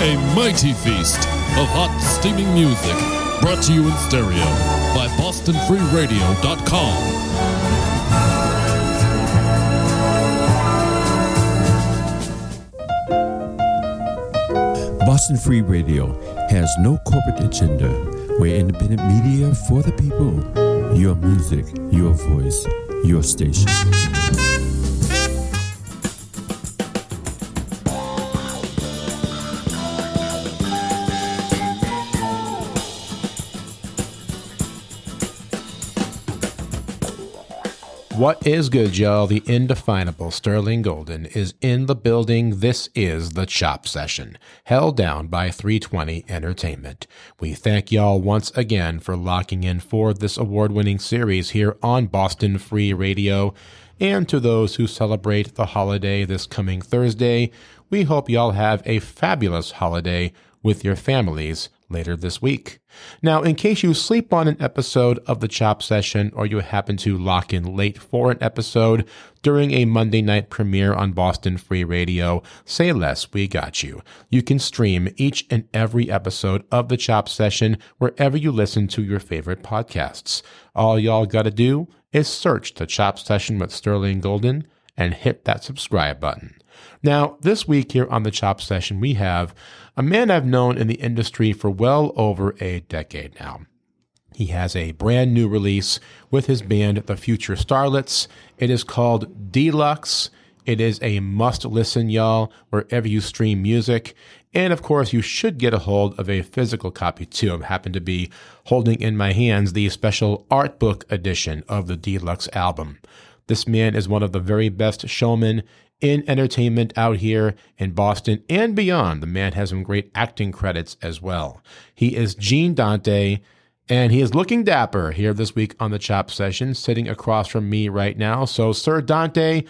A mighty feast of hot, steaming music brought to you in stereo by BostonFreeRadio.com. Boston Free Radio has no corporate agenda. We're independent media for the people. Your music, your voice, your station. What is good, y'all? The indefinable Sterling Golden is in the building. This is the Chop Session, held down by 320 Entertainment. We thank y'all once again for locking in for this award winning series here on Boston Free Radio. And to those who celebrate the holiday this coming Thursday, we hope y'all have a fabulous holiday with your families later this week. Now, in case you sleep on an episode of the Chop Session or you happen to lock in late for an episode during a Monday night premiere on Boston Free Radio, say less, we got you. You can stream each and every episode of the Chop Session wherever you listen to your favorite podcasts. All y'all gotta do is search the Chop Session with Sterling Golden and hit that subscribe button. Now, this week here on the Chop Session, we have a man I've known in the industry for well over a decade now. He has a brand new release with his band, The Future Starlets. It is called Deluxe. It is a must listen, y'all, wherever you stream music. And of course, you should get a hold of a physical copy too. I happen to be holding in my hands the special art book edition of the Deluxe album. This man is one of the very best showmen in entertainment out here in Boston and beyond. The man has some great acting credits as well. He is Gene Dante, and he is looking dapper here this week on the Chop Session, sitting across from me right now. So, Sir Dante,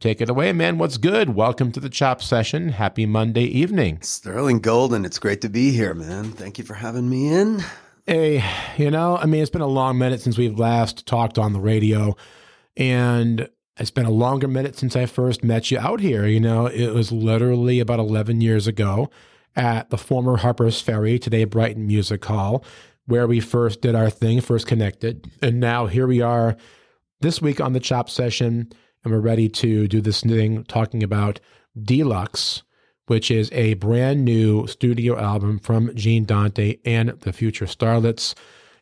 take it away, man. What's good? Welcome to the Chop Session. Happy Monday evening. Sterling Golden, it's great to be here, man. Thank you for having me in. Hey, you know, I mean, it's been a long minute since we've last talked on the radio. And it's been a longer minute since I first met you out here. You know, it was literally about 11 years ago at the former Harper's Ferry, today Brighton Music Hall, where we first did our thing, first connected. And now here we are this week on the Chop Session, and we're ready to do this thing talking about Deluxe, which is a brand new studio album from Gene Dante and the Future Starlets.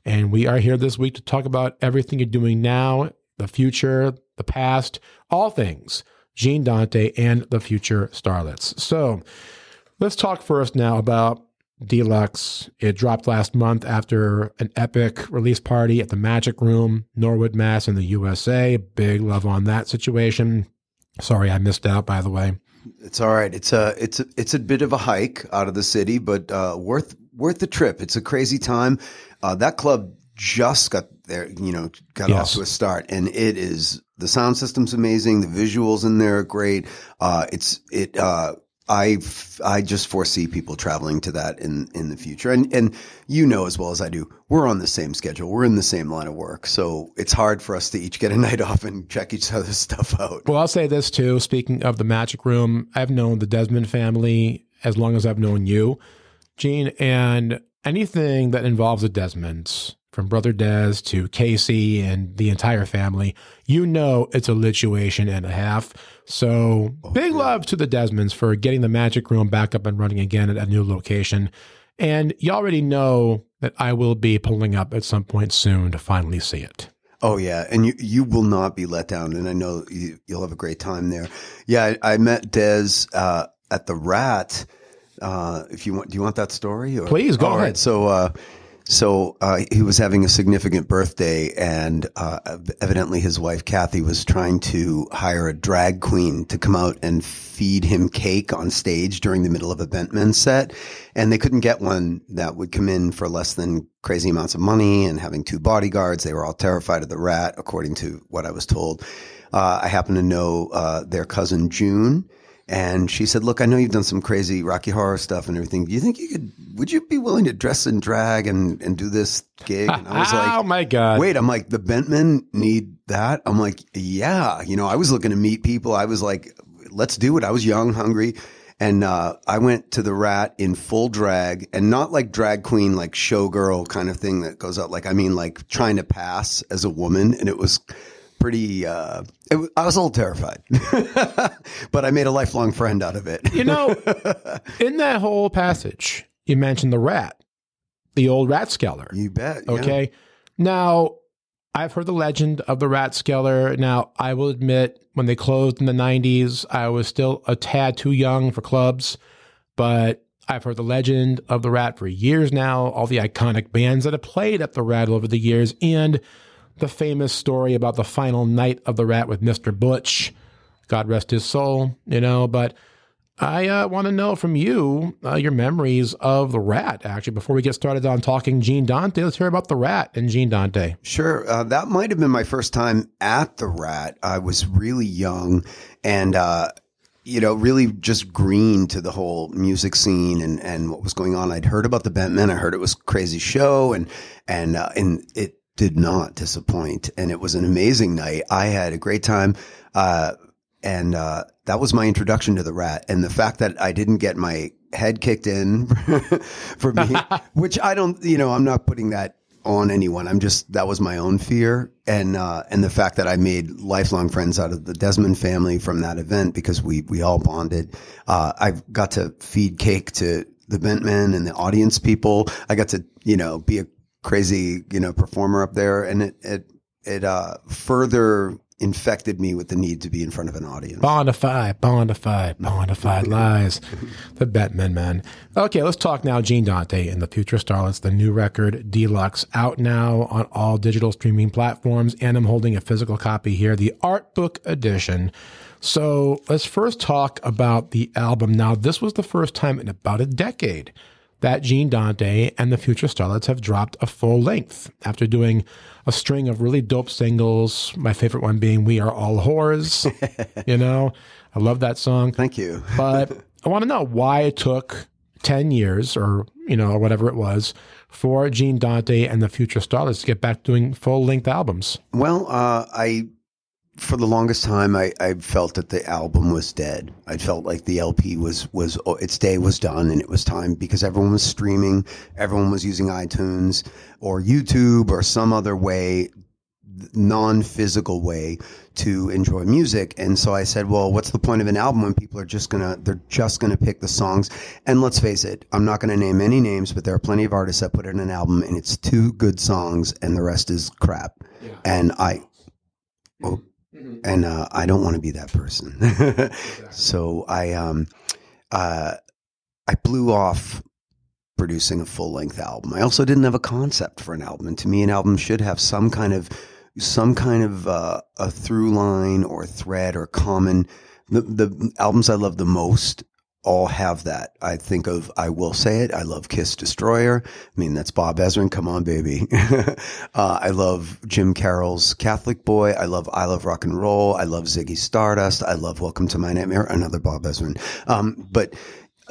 And we are here this week to talk about everything you're doing now, the future, the past, all things Gene Dante and the future starlets. So let's talk first now about Deluxe. It dropped last month after an epic release party at the Magic Room, Norwood, Mass, in the USA. Big love on that situation. Sorry, I missed out. By the way, it's all right. It's a it's a, it's a bit of a hike out of the city, but uh, worth worth the trip. It's a crazy time. Uh, that club just got there, you know, got yes. off to a start, and it is the sound system's amazing. The visuals in there are great. Uh, it's it. Uh, I I just foresee people traveling to that in in the future, and and you know as well as I do, we're on the same schedule. We're in the same line of work, so it's hard for us to each get a night off and check each other's stuff out. Well, I'll say this too. Speaking of the Magic Room, I've known the Desmond family as long as I've known you, Gene, and anything that involves the Desmonds from Brother Des to Casey and the entire family, you know it's a lituation and a half. So oh, big yeah. love to the Desmonds for getting the magic room back up and running again at a new location. And you already know that I will be pulling up at some point soon to finally see it. Oh yeah, and you you will not be let down, and I know you, will have a great time there. Yeah, I, I met Des uh, at the Rat. Uh, if you want, do you want that story? Or? Please go All ahead. Right, so. Uh, so uh, he was having a significant birthday, and uh, evidently his wife Kathy was trying to hire a drag queen to come out and feed him cake on stage during the middle of a Bentmen set, and they couldn't get one that would come in for less than crazy amounts of money. And having two bodyguards, they were all terrified of the rat, according to what I was told. Uh, I happen to know uh, their cousin June and she said, "Look, I know you've done some crazy Rocky Horror stuff and everything. Do you think you could? Would you be willing to dress in drag and and do this gig?" And I was like, "Oh my god!" Wait, I'm like, the Bentmen need that. I'm like, yeah. You know, I was looking to meet people. I was like, let's do it. I was young, hungry. And uh, I went to the Rat in full drag, and not like drag queen, like showgirl kind of thing that goes out. Like I mean, like trying to pass as a woman, and it was pretty. Uh, it, I was a little terrified, but I made a lifelong friend out of it. You know, in that whole passage, you mentioned the rat, the old Rathskeller. you bet. yeah. Okay. Now, I've heard the legend of the Rathskeller. Now, I will admit, when they closed in the 90s, I was still a tad too young for clubs, but I've heard the legend of the Rat for years now, all the iconic bands that have played at the Rat over the years, and the famous story about the final night of the Rat with Mr. Butch. God rest his soul, you know, but I uh, want to know from you uh, your memories of the Rat. Actually, before we get started on talking Gene Dante, let's hear about the Rat and Gene Dante. Sure. Uh, that might have been my first time at the Rat. I was really young and, uh, you know, really just green to the whole music scene and, and what was going on. I'd heard about the Bentmen. I heard it was crazy show and, and, uh, and it did not disappoint. And it was an amazing night. I had a great time. Uh, and, uh, that was my introduction to the rat. And the fact that I didn't get my head kicked in for me, which I don't, you know, I'm not putting that on anyone. I'm just, that was my own fear. And, uh, and the fact that I made lifelong friends out of the Desmond family from that event because we, we all bonded. Uh, I got to feed cake to the Bentmen and the audience people. I got to, you know, be a crazy, you know, performer up there. And it, it, it, uh, further infected me with the need to be in front of an audience. Bonafide, bonafide, bonafide lies. The Batman man. Okay, let's talk now. Gene Dante and the Future Starlets, the new record, Deluxe, out now on all digital streaming platforms. And I'm holding a physical copy here, the art book edition. So let's first talk about the album. Now, this was the first time in about a decade that Gene Dante and the Future Starlets have dropped a full length after doing a string of really dope singles. My favorite one being We Are All Whores. you know, I love that song. Thank you. But I want to know why it took 10 years or, you know, whatever it was for Gene Dante and the Future Starlets to get back doing full length albums. Well, uh, I for the longest time I, I felt that the album was dead. I felt like the LP was was its day was done and it was time because everyone was streaming, everyone was using iTunes or YouTube or some other way non-physical way to enjoy music. And so i said well what's the point of an album when people are just gonna they're just gonna pick the songs? And let's face it i'm not gonna name any names but there are plenty of artists that put in an album and it's two good songs and the rest is crap. And i oh, and uh, I don't want to be that person. So I um uh I blew off producing a full length album. I also didn't have a concept for an album, and to me, an album should have some kind of some kind of uh, a through line or thread or common. The, the albums I love the most all have that. I think of I Will Say It. I love Kiss Destroyer. I mean, that's Bob Ezrin. Come on, baby. uh, I love Jim Carroll's Catholic Boy. I love I Love Rock and Roll. I love Ziggy Stardust. I love Welcome to My Nightmare. Another Bob Ezrin. Um, but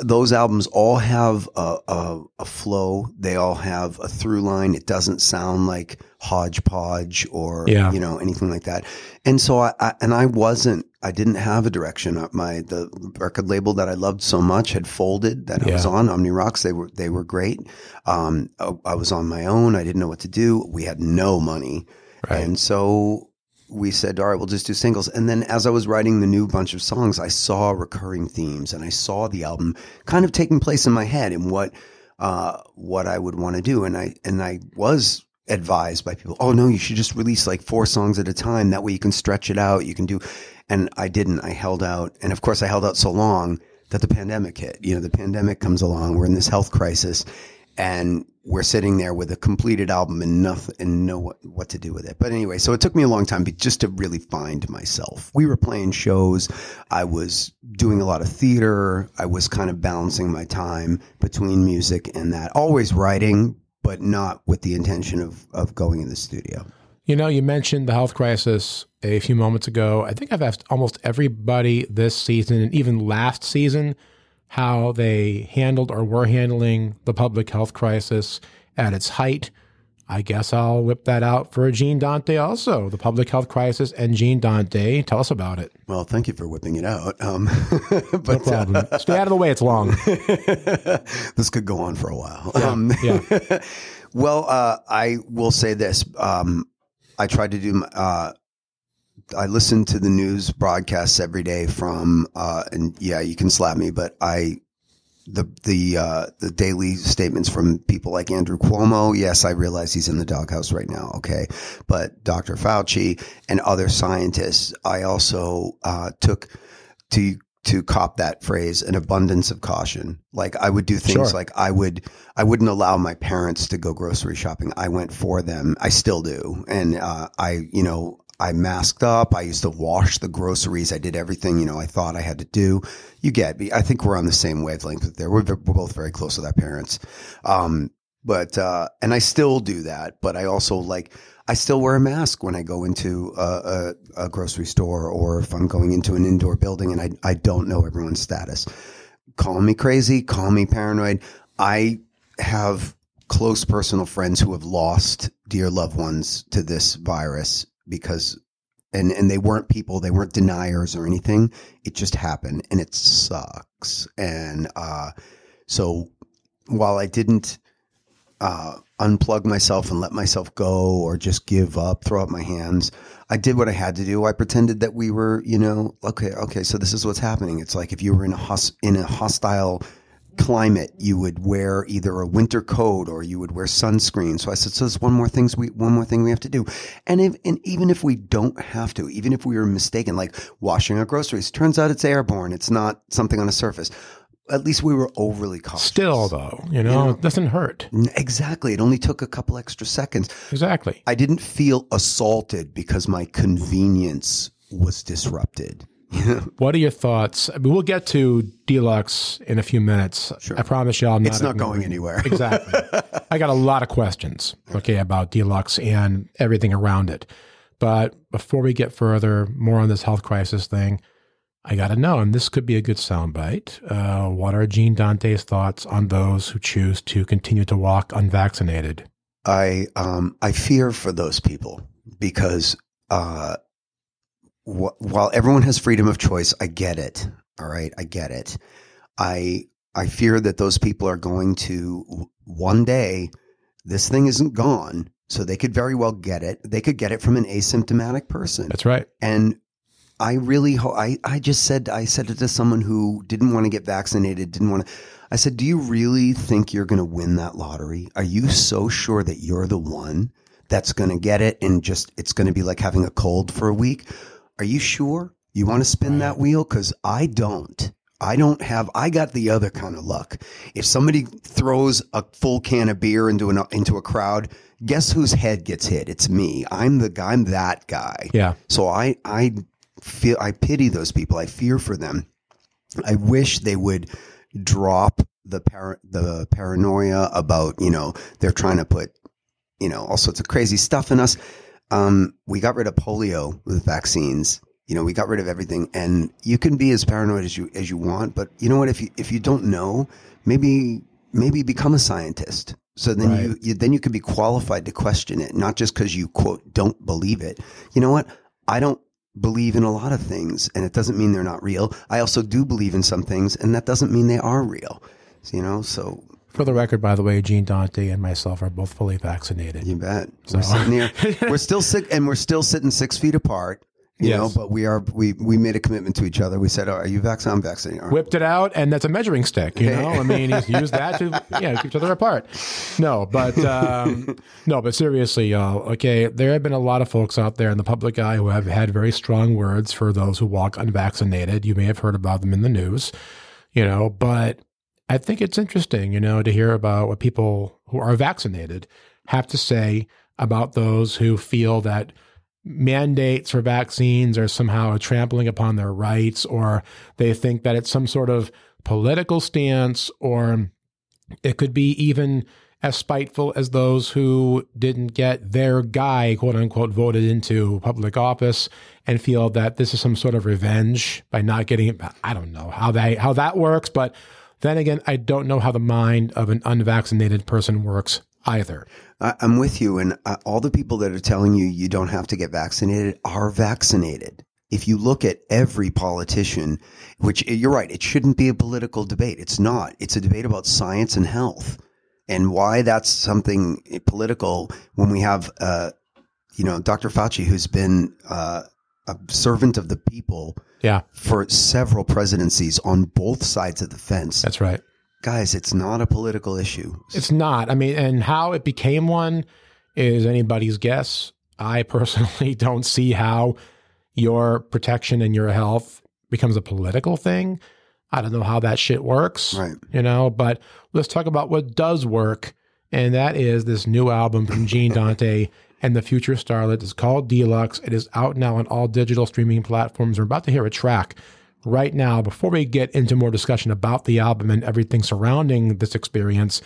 those albums all have a, a, a flow. They all have a through line. It doesn't sound like hodgepodge or Yeah. you know anything like that. And so I, I and I wasn't. I didn't have a direction. Uh, My the record label that I loved so much had folded. That I was on Omni Rocks. They were they were great. Um, I, I was on my own. I didn't know what to do. We had no money, Right. and so we said, all right, we'll just do singles. And then as I was writing the new bunch of songs, I saw recurring themes and I saw the album kind of taking place in my head and what, uh, what I would want to do. And I, and I was advised by people, oh no, you should just release like four songs at a time. That way you can stretch it out. You can do, and I didn't. I held out. And of course I held out so long that the pandemic hit. You know, the pandemic comes along. We're in this health crisis and we're sitting there with a completed album and nothing and know what, what to do with it. But anyway, so it took me a long time just to really find myself. We were playing shows. I was doing a lot of theater. I was kind of balancing my time between music and that. Always writing, but not with the intention of, of going in the studio. You know, you mentioned the health crisis a few moments ago. I think I've asked almost everybody this season and even last season how they handled or were handling the public health crisis at its height. I guess I'll whip that out for Gene Dante also. The public health crisis and Gene Dante. Tell us about it. Well, thank you for whipping it out. Um, but No problem. Stay out of the way. It's long. this could go on for a while. Um, yeah. well, uh, I will say this. Um, I tried to do. my- Uh, I listen to the news broadcasts every day from, uh, and yeah, you can slap me, but I the the uh, the daily statements from people like Andrew Cuomo. Yes, I realize he's in the doghouse right now. Okay, but Dr. Fauci and other scientists. I also uh, took to to cop that phrase an abundance of caution. Like I would do things Sure. like I would I wouldn't allow my parents to go grocery shopping. I went for them. I still do, and uh, I you know. I masked up. I used to wash the groceries. I did everything, you know, I thought I had to do. You get me. I think we're on the same wavelength there. We're, we're both very close with our parents. Um, but, uh, and I still do that, but I also like, I still wear a mask when I go into a, a, a grocery store or if I'm going into an indoor building and I, I don't know everyone's status. Call me crazy, call me paranoid. I have close personal friends who have lost dear loved ones to this virus because and and they weren't people they weren't deniers or anything. It just happened and it sucks. And uh so while i didn't uh unplug myself and let myself go or just give up throw up my hands i did what i had to do. I pretended that we were you know okay okay so this is what's happening. It's like if you were in a in a hostile climate, you would wear either a winter coat or you would wear sunscreen. So I said, so there's one more things we one more thing we have to do. And if and even if we don't have to, even if we were mistaken, like washing our groceries, turns out it's airborne. It's not something on a surface. At least we were overly cautious. Still, though, you know, it doesn't hurt. Exactly. It only took a couple extra seconds. Exactly. I didn't feel assaulted because my convenience was disrupted. What are your thoughts? I mean, we'll get to Deluxe in a few minutes. I promise you, I'm not. It's not going anywhere. exactly. I got a lot of questions, okay, about Deluxe and everything around it. But before we get further, more on this health crisis thing, I got to know, and this could be a good soundbite. Uh, what are Gene Dante's thoughts on those who choose to continue to walk unvaccinated? I um I fear for those people because uh while everyone has freedom of choice, I get it. All right, I get it. I I fear that those people are going to one day this thing isn't gone, so they could very well get it. They could get it from an asymptomatic person. That's right. And I really, ho- I, I just said, I said it to someone who didn't want to get vaccinated, didn't want to. I said, do you really think you're going to win that lottery? Are you so sure that you're the one that's going to get it and just, it's going to be like having a cold for a week? Are you sure you want to spin that wheel? Cause I don't. I don't have, I got the other kind of luck. If somebody throws a full can of beer into an, into a crowd, guess whose head gets hit? It's me. I'm the guy, I'm that guy. Yeah. So I, I feel, I pity those people. I fear for them. I wish they would drop the par- the paranoia about, you know, they're trying to put, you know, all sorts of crazy stuff in us. Um, we got rid of polio with vaccines. You know, we got rid of everything, and you can be as paranoid as you as you want. But you know what? If you if you don't know, maybe maybe become a scientist. So then you, you then you can be qualified to question it, not just because you quote don't believe it. You know what? I don't believe in a lot of things, and it doesn't mean they're not real. I also do believe in some things, and that doesn't mean they are real. You know, so For the record, by the way, Gene Dante and myself are both fully vaccinated. you bet. We're sitting here. We're still sick, and we're still sitting six feet apart. You Yes. know, but we are we we made a commitment to each other. We said, oh, "Are you vaccinated? I'm vaccinated." Right. whipped it out, and that's a measuring stick. You know, I mean, he's used that to yeah keep each other apart. No, but um, no, but seriously, y'all. Okay, there have been a lot of folks out there in the public eye who have had very strong words for those who walk unvaccinated. You may have heard about them in the news, you know, but I think it's interesting, you know, to hear about what people who are vaccinated have to say about those who feel that mandates for vaccines are somehow trampling upon their rights, or they think that it's some sort of political stance, or it could be even as spiteful as those who didn't get their guy, quote unquote, voted into public office and feel that this is some sort of revenge by not getting it. I don't know how that how that works, but then again, I don't know how the mind of an unvaccinated person works either. I'm with you, and uh, all the people that are telling you you don't have to get vaccinated are vaccinated. If you look at every politician, which you're right, it shouldn't be a political debate. It's not. It's a debate about science and health, and why that's something political when we have, uh, you know, Dr. Fauci, who's been uh, a servant of the people Yeah, for several presidencies on both sides of the fence. that's right. Guys, it's not a political issue. It's not. I mean, and how it became one is anybody's guess. I personally don't see how your protection and your health becomes a political thing. I don't know how that shit works. Right. You know, but let's talk about what does work. And that is this new album from Gene Dante and the Future Starlet. is called Deluxe. It is out now on all digital streaming platforms. We're about to hear a track right now. Before we get into more discussion about the album and everything surrounding this experience,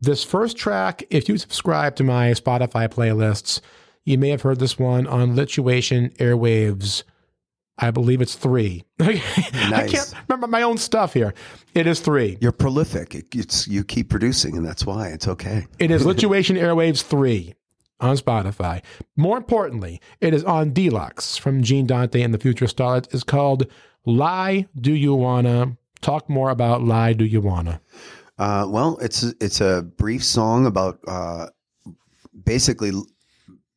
this first track, if you subscribe to my Spotify playlists, you may have heard this one on Lituation Airwaves. I believe it's three. I can't remember my own stuff here. It is three. You're prolific. It's you keep producing, and that's why it's okay. It is Lituation Airwaves 3 on Spotify. More importantly, it is on Deluxe from Gene Dante and the Future Starlets. It's called Lie Do You Wanna? Talk more about Lie Do You Wanna? Uh, well, it's it's a brief song about uh, basically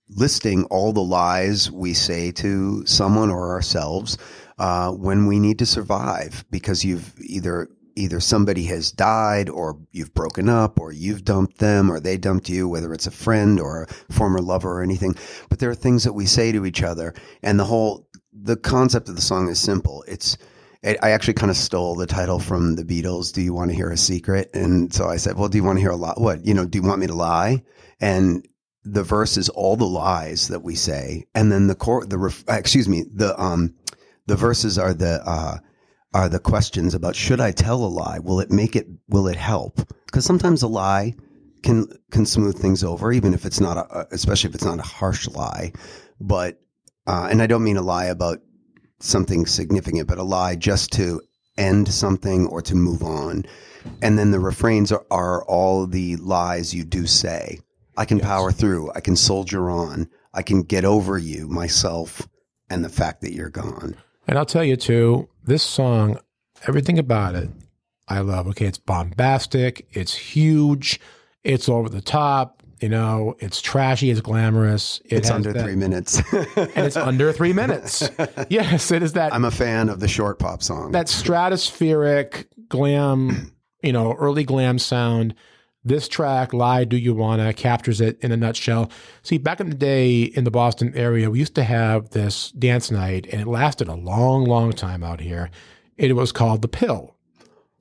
listing all the lies we say to someone or ourselves uh, when we need to survive because you've either either somebody has died or you've broken up or you've dumped them or they dumped you whether it's a friend or a former lover or anything but there are things that we say to each other and the whole the concept of the song is simple it's I actually kind of stole the title from the Beatles. Do you want to hear a secret? And so I said, well, do you want to hear a lot? What, you know, do you want me to lie? And the verse is all the lies that we say. And then the core, the, ref, excuse me, the, um, the verses are the, uh, are the questions about should I tell a lie? Will it make it, will it help? Because sometimes a lie can, can smooth things over, even if it's not a, especially if it's not a harsh lie. But, uh, and I don't mean a lie about something significant, but a lie just to end something or to move on. And then the refrains are, are all the lies you do say. I can power through. I can soldier on. I can get over you, myself, and the fact that you're gone. And I'll tell you too, this song, everything about it, I love. Okay, it's bombastic, it's huge, it's over the top, you know, it's trashy, it's glamorous. It It's under that- three minutes. and it's under three minutes. Yes, it is that I'm a fan of the short pop song. that stratospheric glam, you know, early glam sound. This track, Lie Do You Wanna, captures it in a nutshell. See, back in the day in the Boston area, we used to have this dance night, and it lasted a long, long time out here. It was called The Pill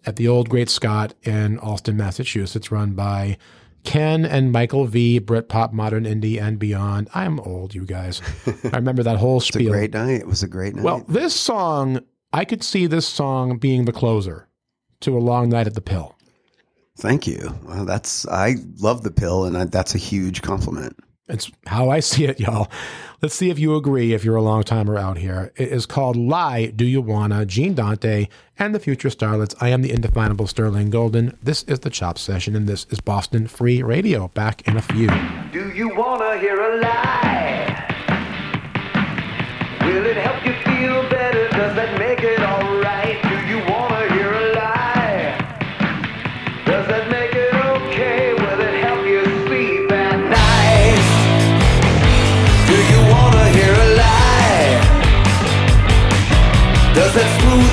at the old Great Scott in Allston, Massachusetts, run by Ken and Michael V, Britpop, Modern Indie, and beyond. I'm old, you guys. I remember that whole it's a spiel. great night. It was a great night. Well, this song, I could see this song being the closer to a long night at the pill. Thank you. Well, that's I love the pill, and I, that's a huge compliment. It's how I see it, y'all. Let's see if you agree if you're a long timer out here. It is called Lie Do You Wanna, Gene Dante, and the Future Starlets. I am the indefinable Sterling Golden. This is the Chop Session, and this is Boston Free Radio. Back in a few. Do you wanna hear a lie? Will it help you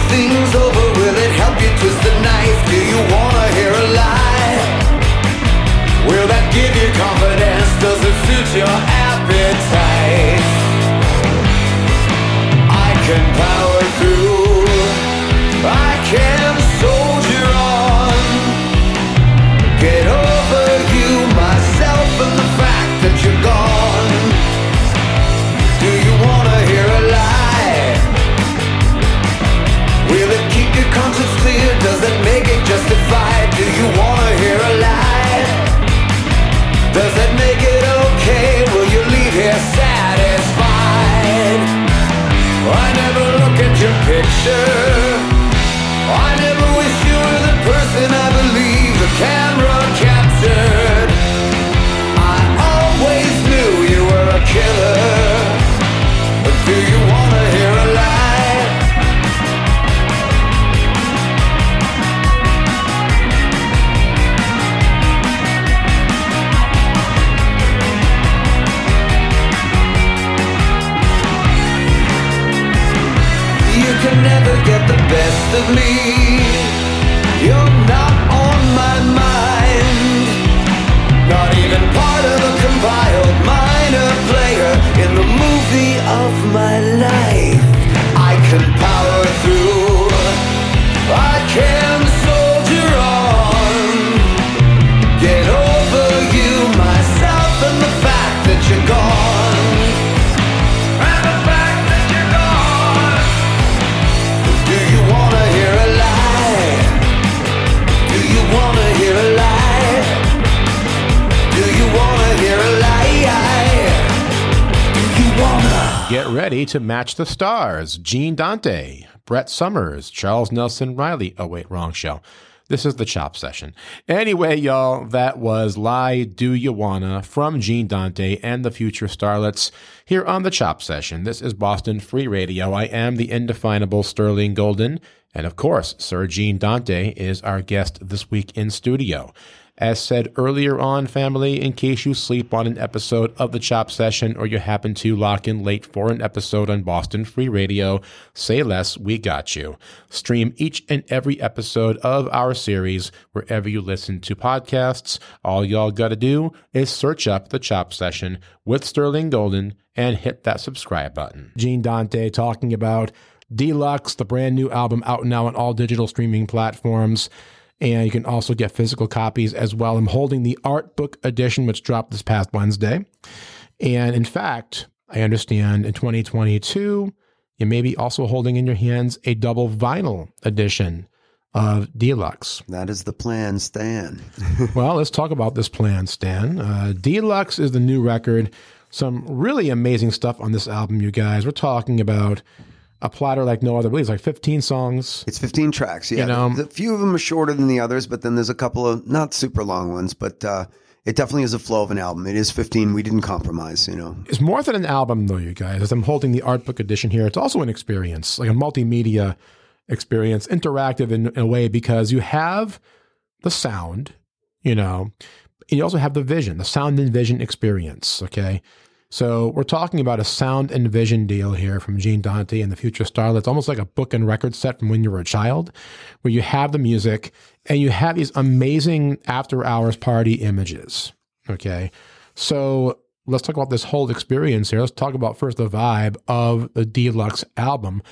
things over? Will it help you twist the knife? Do you wanna hear a lie? Will that give you confidence? Does it suit your appetite? I can Does that make it justified? Do you wanna hear a lie? Does that make it okay? Will you leave here satisfied? I never look at your picture. To match the stars. Gene Dante, Brett Summers, Charles Nelson Reilly. Oh, wait, wrong show. This is the chop session. Anyway, y'all, that was Lie Do You Wanna from Gene Dante and the Future Starlets here on the chop session. This is Boston Free Radio. I am the indefinable Sterling Golden. And of course, Sir Gene Dante is our guest this week in studio. As said earlier on, family, in case you sleep on an episode of the Chop Session or you happen to lock in late for an episode on Boston Free Radio, say less, we got you. Stream each and every episode of our series wherever you listen to podcasts. All y'all gotta do is search up the Chop Session with Sterling Golden and hit that subscribe button. Gene Dante talking about Deluxe, the brand new album out now on all digital streaming platforms. And you can also get physical copies as well. I'm holding the art book edition, which dropped this past Wednesday. And in fact, I understand in 2022, you may be also holding in your hands a double vinyl edition of Deluxe. That is the plan, Stan. well, let's talk about this plan, Stan. Uh, Deluxe is the new record. Some really amazing stuff on this album, you guys. We're talking about a platter like no other. I believe it's like 15 songs. It's 15 tracks. Yeah, You know- a few of them are shorter than the others, but then there's a couple of not super long ones. But uh, it definitely is a flow of an album. It is 15. We didn't compromise. You know, It's more than an album, though, you guys. As I'm holding the art book edition here, it's also an experience, like a multimedia experience, interactive in, in a way, because you have the sound, you know, and you also have the vision, the sound and vision experience. Okay. So we're talking about a sound and vision deal here from Gene Dante and the Future Star. Starlets, almost like a book and record set from when you were a child, where you have the music and you have these amazing after hours party images. Okay. So let's talk about this whole experience here. Let's talk about first the vibe of the deluxe album.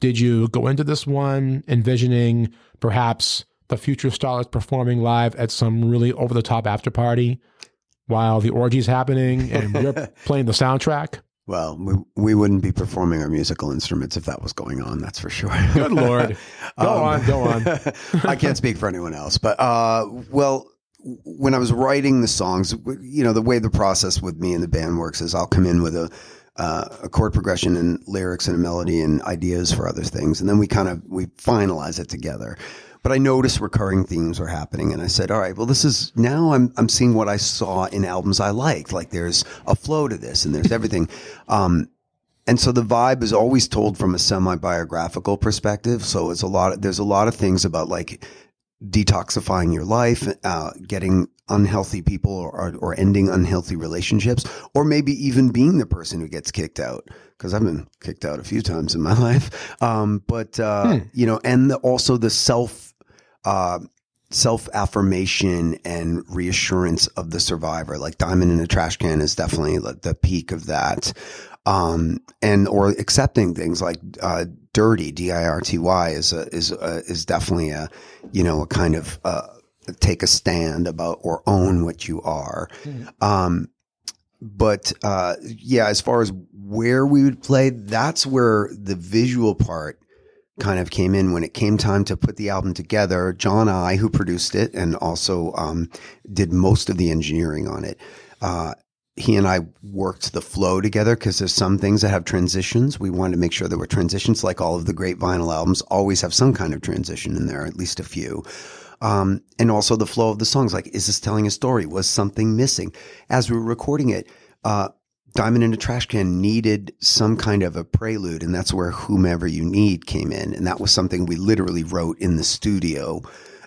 Did you go into this one envisioning perhaps the Future Starlets performing live at some really over the top after party while the orgy's happening and you're playing the soundtrack? well, we, we wouldn't be performing our musical instruments if that was going on. That's for sure. Good Lord. Go Um, on, go on. I can't speak for anyone else, but uh, well, when I was writing the songs, you know, the way the process with me and the band works is I'll come in with a uh, a chord progression and lyrics and a melody and ideas for other things, and then we kind of we finalize it together. But I noticed recurring themes were happening, and I said, "All right, well, this is now I'm I'm seeing what I saw in albums I liked. Like there's a flow to this, and there's everything." Um, and so the vibe is always told from a semi-biographical perspective. So it's a lot. Of, there's a lot of things about like detoxifying your life, uh, getting unhealthy people or, or ending unhealthy relationships, or maybe even being the person who gets kicked out. Because I've been kicked out a few times in my life. Um, but uh, you know, and the, also the self. Uh, self affirmation and reassurance of the survivor. Like Diamond in a Trash Can is definitely like the peak of that. Um, and or accepting things like uh, dirty, D I R T Y is a, is a, is definitely a you know a kind of uh, take a stand about or own what you are. Um, but uh, yeah, as far as where we would play, that's where the visual part kind of came in when it came time to put the album together. John I, who produced it and also um, did most of the engineering on it, uh, he and I worked the flow together because there's some things that have transitions. We wanted to make sure there were transitions, like all of the great vinyl albums always have some kind of transition in there, at least a few. Um, and also the flow of the songs. Like, is this telling a story? Was something missing? As we were recording it, uh, Diamond in a Trash Can needed some kind of a prelude, and that's where Whomever You Need came in. And that was something we literally wrote in the studio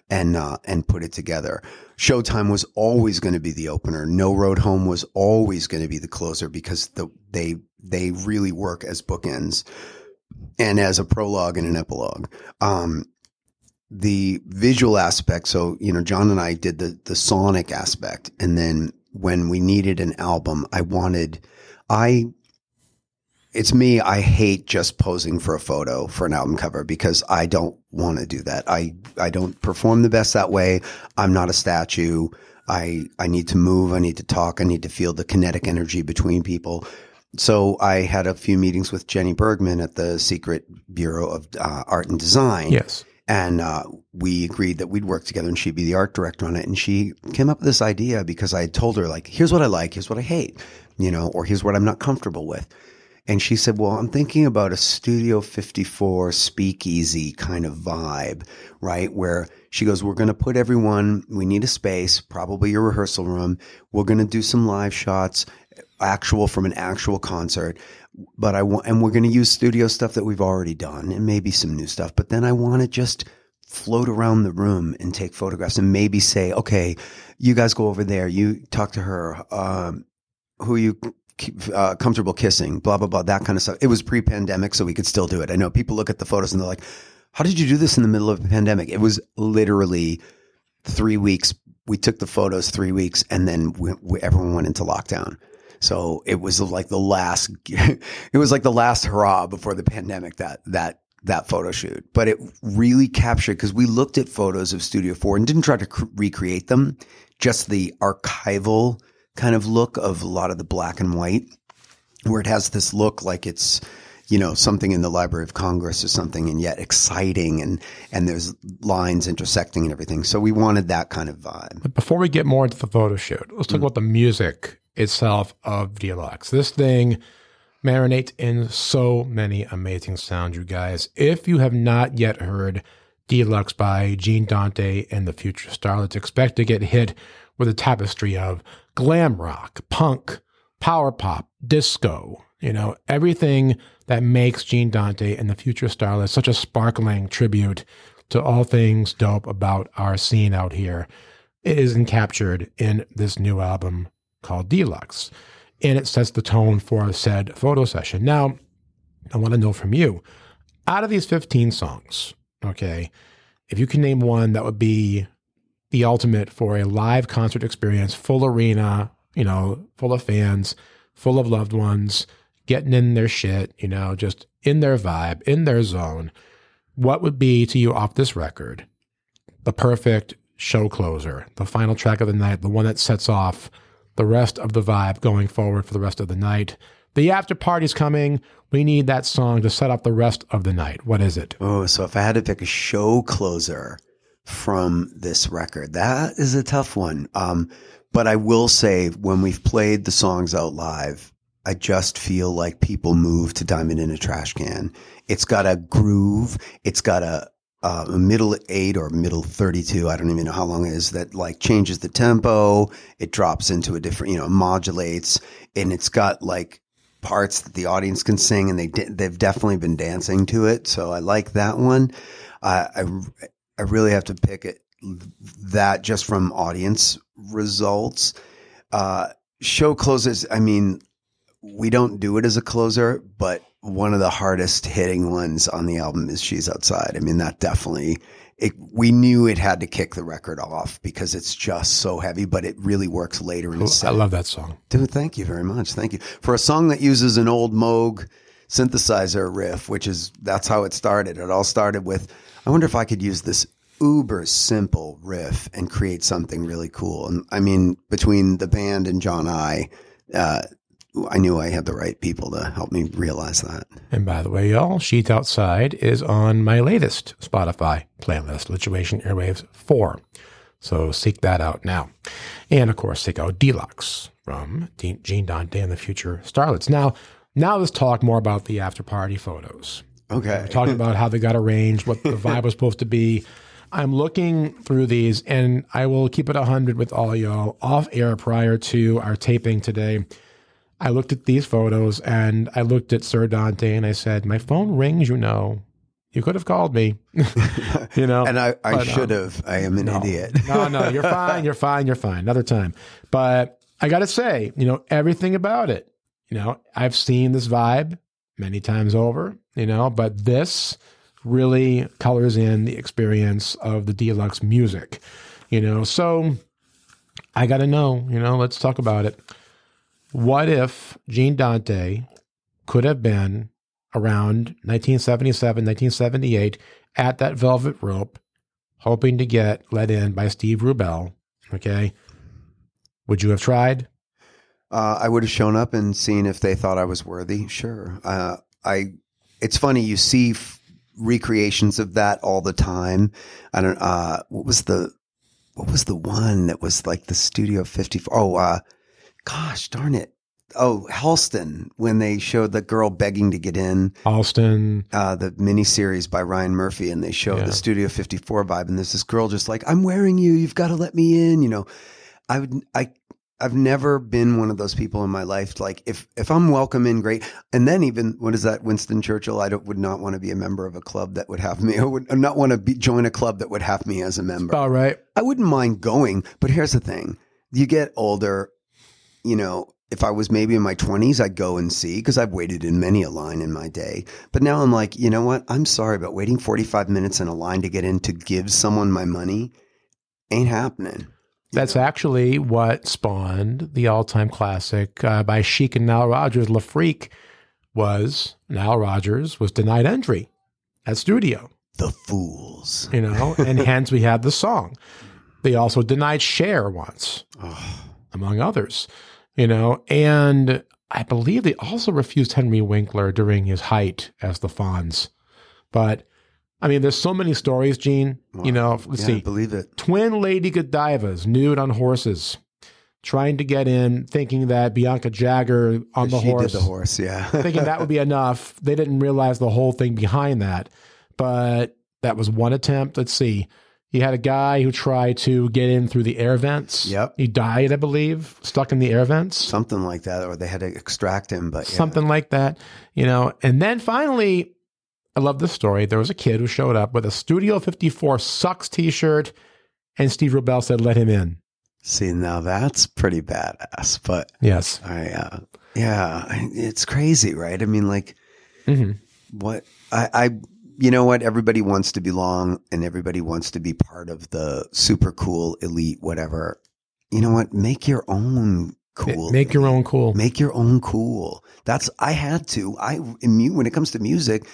and uh, and put it together. Showtime was always going to be the opener. No Road Home was always going to be the closer because the, they they really work as bookends and as a prologue and an epilogue. Um, the visual aspect. So you know, John and I did the the sonic aspect, and then when we needed an album, I wanted I it's me. I hate just posing for a photo for an album cover because I don't want to do that. I, I don't perform the best that way. I'm not a statue. I, I need to move. I need to talk. I need to feel the kinetic energy between people. So I had a few meetings with Jenny Bergman at the Secret Bureau of uh, Art and Design. Yes. And uh, we agreed that we'd work together and she'd be the art director on it. And she came up with this idea because I had told her, like, here's what I like, here's what I hate, you know, or here's what I'm not comfortable with. And she said, Well, I'm thinking about a Studio 54 speakeasy kind of vibe, right? Where she goes, We're going to put everyone, we need a space, probably your rehearsal room. We're going to do some live shots, actual from an actual concert. But I want, and we're going to use studio stuff that we've already done and maybe some new stuff. But then I want to just float around the room and take photographs and maybe say, okay, you guys go over there. You talk to her. Um, who you uh, comfortable kissing, blah blah blah, that kind of stuff. It was pre-pandemic, so we could still do it. I know people look at the photos and they're like, "How did you do this in the middle of a pandemic?" It was literally three weeks. We took the photos three weeks, and then we, we, everyone went into lockdown. So it was like the last. it was like the last hurrah before the pandemic. That that that photo shoot, but it really captured because we looked at photos of Studio Four and didn't try to cr- recreate them, just the archival kind of look of a lot of the black and white, where it has this look like it's you know something in the Library of Congress or something, and yet exciting and and there's lines intersecting and everything. So we wanted that kind of vibe. But before we get more into the photo shoot, let's talk mm. about the music itself of Deluxe. This thing marinates in so many amazing sounds, you guys. If you have not yet heard Deluxe by Gene Dante and the Future Starlets, expect to get hit with a tapestry of glam rock, punk, power pop, disco, you know, everything that makes Gene Dante and the Future Starlets such a sparkling tribute to all things dope about our scene out here is captured in this new album called Deluxe. And it sets the tone for said photo session. Now, I want to know from you out of these 15 songs, okay, if you can name one that would be the ultimate for a live concert experience, full arena, you know, full of fans, full of loved ones, getting in their shit, you know, just in their vibe, in their zone. What would be to you off this record the perfect show closer, the final track of the night, the one that sets off the rest of the vibe going forward for the rest of the night? The after party's coming. We need that song to set up the rest of the night. What is it? Oh, so if I had to pick a show closer, from this record. That is a tough one. Um, but I will say when we've played the songs out live, I just feel like people move to Diamond in a Trash Can. It's got a groove. It's got a, uh, middle eight or middle 32. I don't even know how long it is that like changes the tempo. It drops into a different, you know, modulates and it's got like parts that the audience can sing and they, they've definitely been dancing to it. So I like that one. I, I really have to pick it that just from audience results. Uh, show closes. I mean, we don't do it as a closer, but one of the hardest hitting ones on the album is "She's Outside." I mean, that definitely. It, we knew it had to kick the record off because it's just so heavy, but it really works later in the set. I love that song, dude. Thank you very much. Thank you for a song that uses an old Moog synthesizer riff, which is that's how it started. It all started with I wonder if I could use this uber simple riff and create something really cool. And I mean, between the band and John I, uh, I knew I had the right people to help me realize that. And by the way, y'all, She's Outside is on my latest Spotify playlist, Lituation Airwaves 4. So seek that out now. And of course, seek out Deluxe from Gene Dante and the Future Starlets. Now, now let's talk more about the after party photos. Okay. talking about how they got arranged, what the vibe was supposed to be. I'm looking through these and I will keep it 100 with all y'all off air prior to our taping today. I looked at these photos and I looked at Sir Dante and I said, My phone rings, you know. You could have called me, you know. and I, I should um, have. I am an no, idiot. no, no, you're fine. You're fine. You're fine. Another time. But I got to say, you know, everything about it, you know, I've seen this vibe many times over, you know, but this really colors in the experience of the deluxe music, you know. So I got to know, you know, let's talk about it. What if Gene Dante could have been around 1977, 1978 at that velvet rope, hoping to get let in by Steve Rubell? Okay. Would you have tried? Uh, I would have shown up and seen if they thought I was worthy. Sure. Uh, I. It's funny you see f- recreations of that all the time. I don't. Uh, what was the what was the one that was like the Studio 54? Oh, uh, gosh darn it! oh Halston when they showed the girl begging to get in Halston. uh, the miniseries by Ryan Murphy, and they show Yeah. the Studio 54 vibe, and there's this girl just like, "I'm wearing you. You've got to let me in." You know, I would, I, I've never been one of those people in my life. Like, if if I'm welcome in, great. And then even what is that, Winston Churchill? I would not want to be a member of a club that would have me. I would not want to be, join a club that would have me as a member. All right. I wouldn't mind going, but here's the thing: you get older, you know. If I was maybe in my 20s, I'd go and see because I've waited in many a line in my day. But now I'm like, you know what? I'm sorry, but waiting 45 minutes in a line to get in to give someone my money ain't happening. That's actually what spawned the all-time classic uh, by Chic and Nile Rodgers. Le Freak was Nile Rodgers was denied entry at studio, The fools. you know, and hence we had the song. They also denied Cher once, among others, you know, and I believe they also refused Henry Winkler during his height as the Fonz. But I mean, there's so many stories, Gene. You know, let's yeah, see believe it. twin lady Godivas nude on horses, trying to get in, thinking that Bianca Jagger on the she horse, did the horse, yeah. thinking that would be enough. They didn't realize the whole thing behind that. But that was one attempt. Let's see. You had a guy who tried to get in through the air vents. Yep. He died, I believe, stuck in the air vents. Something like that, or they had to extract him. But yeah. Something like that, you know. And then finally, I love this story. There was a kid who showed up with a Studio 54 Sucks t shirt, and Steve Rubell said, let him in. See, now that's pretty badass. But Yes. I, uh, yeah, it's crazy, right? I mean, like, hmm what I, I, you know what? Everybody wants to belong, and everybody wants to be part of the super cool elite, whatever. You know what? Make your own cool. Make your own cool. Make your own cool. That's I had to. I when it comes to music,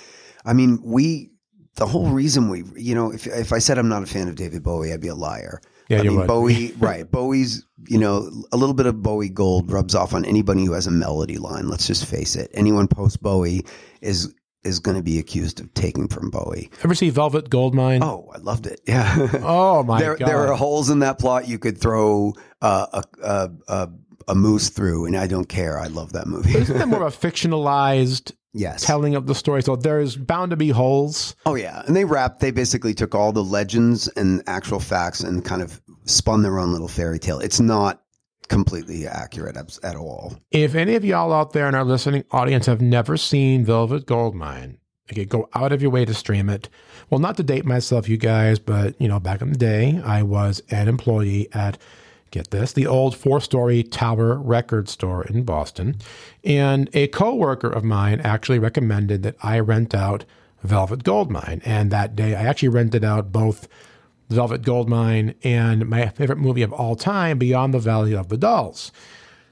I mean, we the whole reason we, you know, if if I said I'm not a fan of David Bowie, I'd be a liar. Yeah, I you mean. Bowie, right? Bowie's, you know, a little bit of Bowie gold rubs off on anybody who has a melody line. Let's just face it. Anyone post Bowie is is going to be accused of taking from Bowie. Ever see Velvet Goldmine? Oh, I loved it. Yeah. Oh, my there, god! there are holes in that plot you could throw uh, a, a, a a moose through, and I don't care. I love that movie. Isn't that more of a fictionalized yes. telling of the story? So there's bound to be holes. Oh yeah, and they wrapped. They basically took all the legends and actual facts and kind of spun their own little fairy tale. It's not completely accurate at, at all. If any of y'all out there in our listening audience have never seen Velvet Goldmine, okay, go out of your way to stream it. Well, not to date myself, you guys, but you know, back in the day, I was an employee at get this, the old four-story Tower record store in Boston, and a coworker of mine actually recommended that I rent out Velvet Goldmine, and that day I actually rented out both Velvet Goldmine and my favorite movie of all time, Beyond the Valley of the Dolls.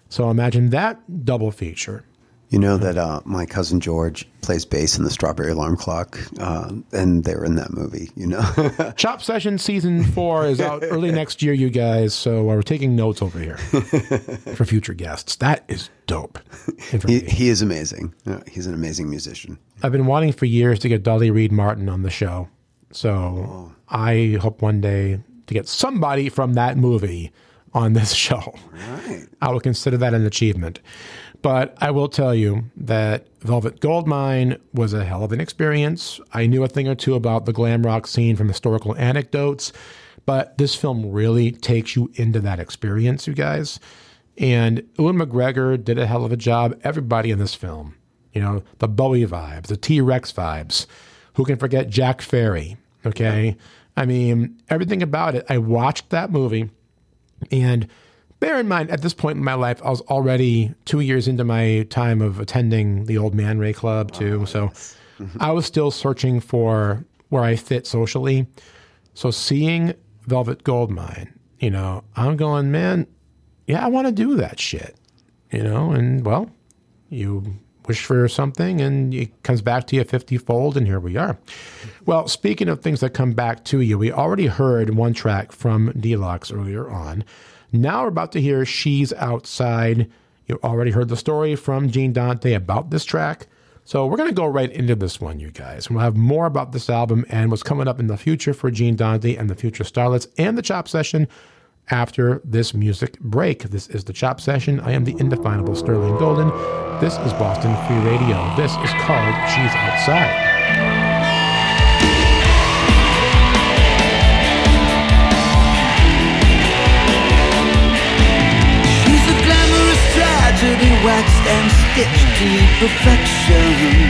So imagine that double feature. You know that uh, my cousin George plays bass in the Strawberry Alarm Clock, uh, and they're in that movie. You know, Chop Session season four is out early next year, you guys. So we're taking notes over here for future guests. That is dope. he, he is amazing. Uh, he's an amazing musician. I've been wanting for years to get Dolly Read Martin on the show. So I hope one day to get somebody from that movie on this show. Right. I will consider that an achievement. But I will tell you that Velvet Goldmine was a hell of an experience. I knew a thing or two about the glam rock scene from historical anecdotes, but this film really takes you into that experience, you guys. And Ewan McGregor did a hell of a job. Everybody in this film, you know, the Bowie vibes, the T Rex vibes. Who can forget Jack Fairy? Okay. I mean, everything about it. I watched that movie and bear in mind, at this point in my life, I was already two years into my time of attending the Old Man Ray Club, too. so I was still searching for where I fit socially. So seeing Velvet Goldmine, you know, I'm going, man, yeah, I want to do that shit, you know, and well, you wish for something and it comes back to you 50 fold, and here we are. Well, speaking of things that come back to you, we already heard one track from Deluxe earlier on. Now we're about to hear She's Outside. You already heard the story from Gene Dante about this track. So we're going to go right into this one, you guys. We'll have more about this album and what's coming up in the future for Gene Dante and the Future Starlets and the Chop Session after this music break. This is the Chop Session. I am the indefinable Sterling Golden. This is Boston Free Radio. This is called She's Outside. She's a glamorous tragedy, waxed and stitched to perfection.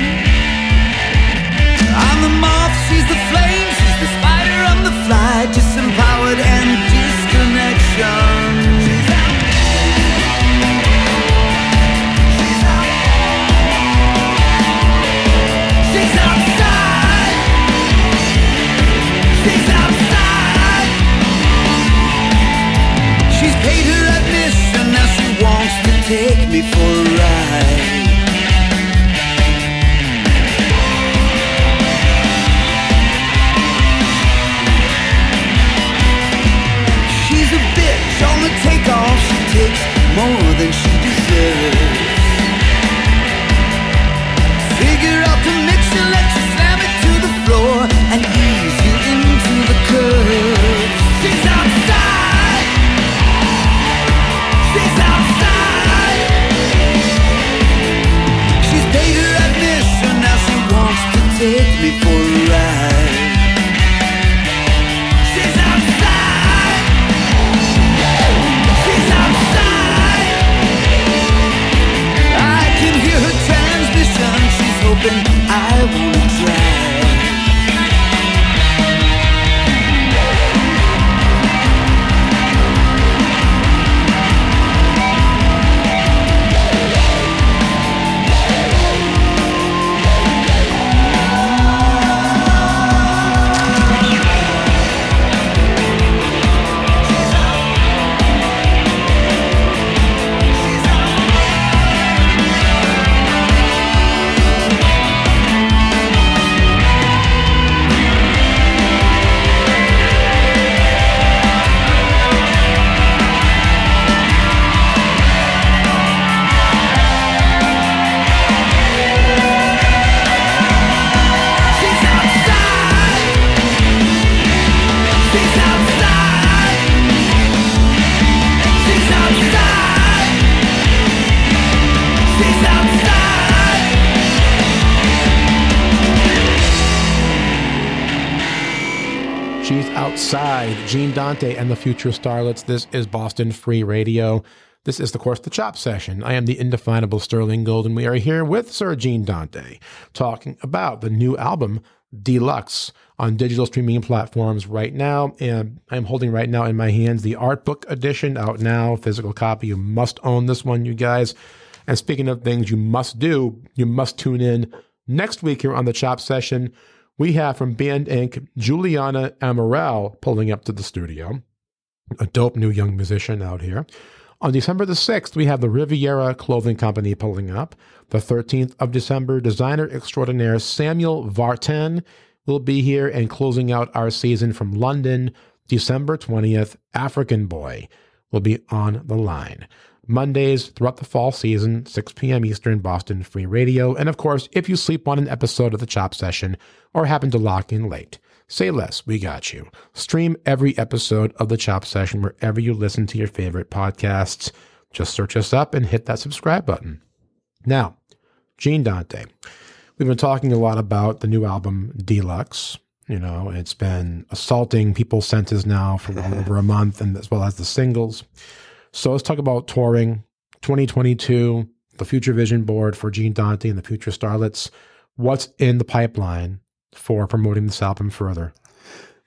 Dante and the Future Starlets. This is Boston Free Radio. This is, of course, the Chop Session. I am the indefinable Sterling Golden. We are here with Sir Gene Dante talking about the new album, Deluxe, on digital streaming platforms right now. And I'm holding right now in my hands the art book edition out now, physical copy. You must own this one, you guys. And speaking of things you must do, you must tune in next week here on the Chop Session. We have from Band Inc. Juliana Amaral pulling up to the studio, a dope new young musician out here. On December the 6th, we have the Riviera Clothing Company pulling up. The 13th of December, designer extraordinaire Samuel Vartan will be here and closing out our season from London. December 20th, African Boy will be on the line. Mondays throughout the fall season, 6 p.m. Eastern, Boston Free Radio. And of course, if you sleep on an episode of the Chop Session or happen to lock in late, say less, we got you. Stream every episode of the Chop Session wherever you listen to your favorite podcasts. Just search us up and hit that subscribe button. Now, Gene Dante. We've been talking a lot about the new album Deluxe. You know, it's been assaulting people's senses now for well over a month, and as well as the singles. So let's talk about touring 2022, the Future Vision Board for Gene Dante and the Future Starlets. What's in the pipeline for promoting this album further?